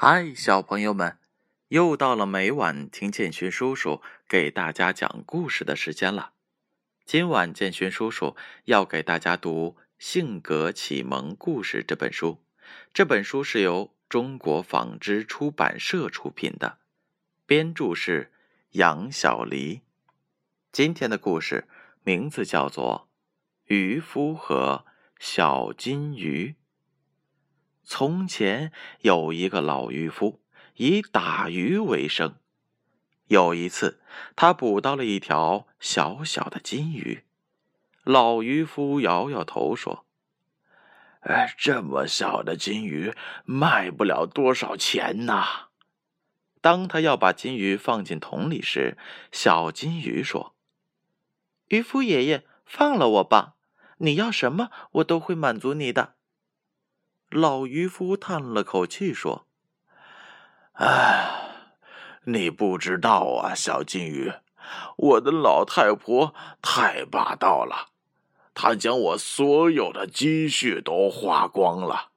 嗨，小朋友们，又到了每晚听建勋叔叔给大家讲故事的时间了。今晚建勋叔叔要给大家读《性格启蒙故事》这本书。这本书是由中国纺织出版社出品的，编著是杨小黎。今天的故事名字叫做《渔夫和小金鱼》。从前有一个老渔夫，以打鱼为生。有一次，他捕到了一条小小的金鱼。老渔夫摇摇头说：“哎，这么小的金鱼卖不了多少钱呐。”当他要把金鱼放进桶里时，小金鱼说：“渔夫爷爷，放了我吧！你要什么，我都会满足你的。”老渔夫叹了口气说：“唉，你不知道啊，小金鱼，我的老太婆太霸道了，她将我所有的积蓄都花光了，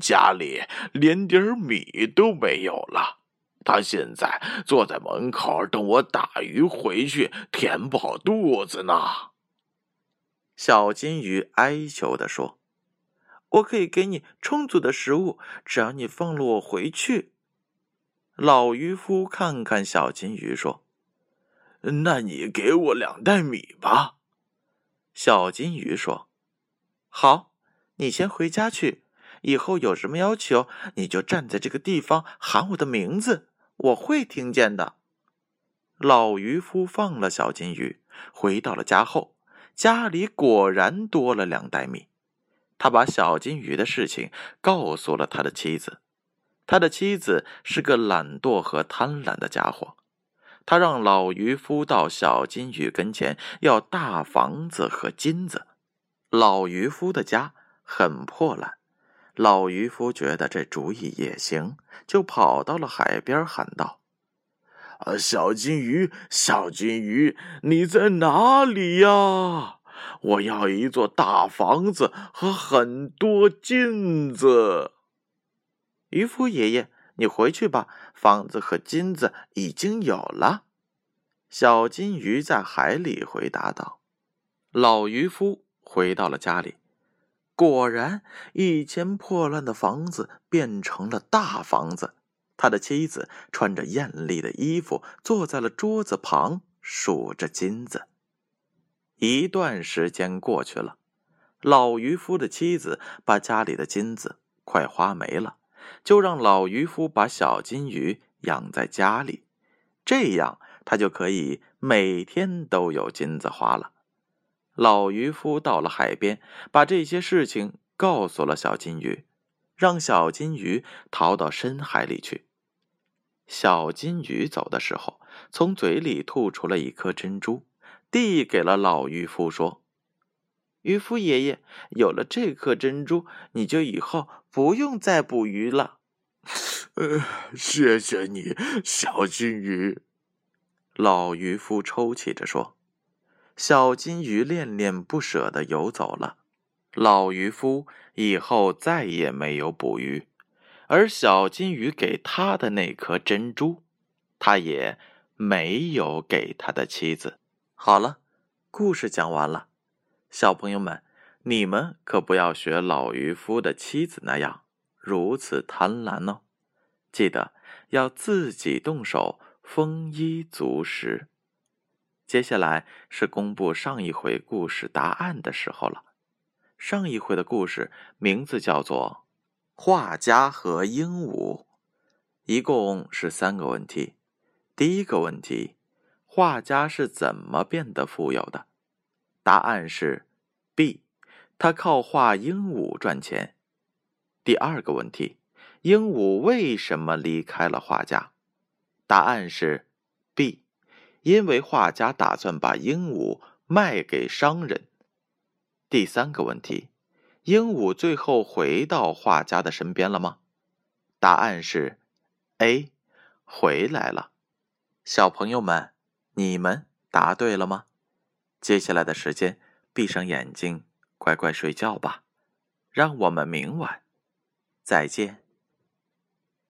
家里连点米都没有了。她现在坐在门口等我打鱼回去填饱肚子呢。”小金鱼哀求的说。我可以给你充足的食物，只要你放了我回去。老渔夫看看小金鱼说：“那你给我两袋米吧。”小金鱼说：“好，你先回家去。以后有什么要求，你就站在这个地方喊我的名字，我会听见的。”老渔夫放了小金鱼，回到了家后，家里果然多了两袋米。他把小金鱼的事情告诉了他的妻子，他的妻子是个懒惰和贪婪的家伙，他让老渔夫到小金鱼跟前要大房子和金子。老渔夫的家很破烂，老渔夫觉得这主意也行，就跑到了海边喊道：“啊，小金鱼，小金鱼，你在哪里呀？”我要一座大房子和很多金子。渔夫爷爷，你回去吧，房子和金子已经有了。小金鱼在海里回答道。老渔夫回到了家里，果然，以前破烂的房子变成了大房子。他的妻子穿着艳丽的衣服，坐在了桌子旁，数着金子。一段时间过去了，老渔夫的妻子把家里的金子快花没了，就让老渔夫把小金鱼养在家里，这样他就可以每天都有金子花了。老渔夫到了海边，把这些事情告诉了小金鱼，让小金鱼逃到深海里去。小金鱼走的时候，从嘴里吐出了一颗珍珠。递给了老渔夫，说：“渔夫爷爷，有了这颗珍珠，你就以后不用再捕鱼了。”“呃，谢谢你，小金鱼。”老渔夫抽泣着说。小金鱼恋恋不舍的游走了。老渔夫以后再也没有捕鱼，而小金鱼给他的那颗珍珠，他也没有给他的妻子。好了，故事讲完了，小朋友们，你们可不要学老渔夫的妻子那样如此贪婪哦！记得要自己动手丰衣足食。接下来是公布上一回故事答案的时候了。上一回的故事名字叫做《画家和鹦鹉》，一共是三个问题。第一个问题。画家是怎么变得富有的？答案是 B，他靠画鹦鹉赚钱。第二个问题，鹦鹉为什么离开了画家？答案是 B，因为画家打算把鹦鹉卖给商人。第三个问题，鹦鹉最后回到画家的身边了吗？答案是 A，回来了。小朋友们。你们答对了吗？接下来的时间，闭上眼睛，乖乖睡觉吧。让我们明晚再见。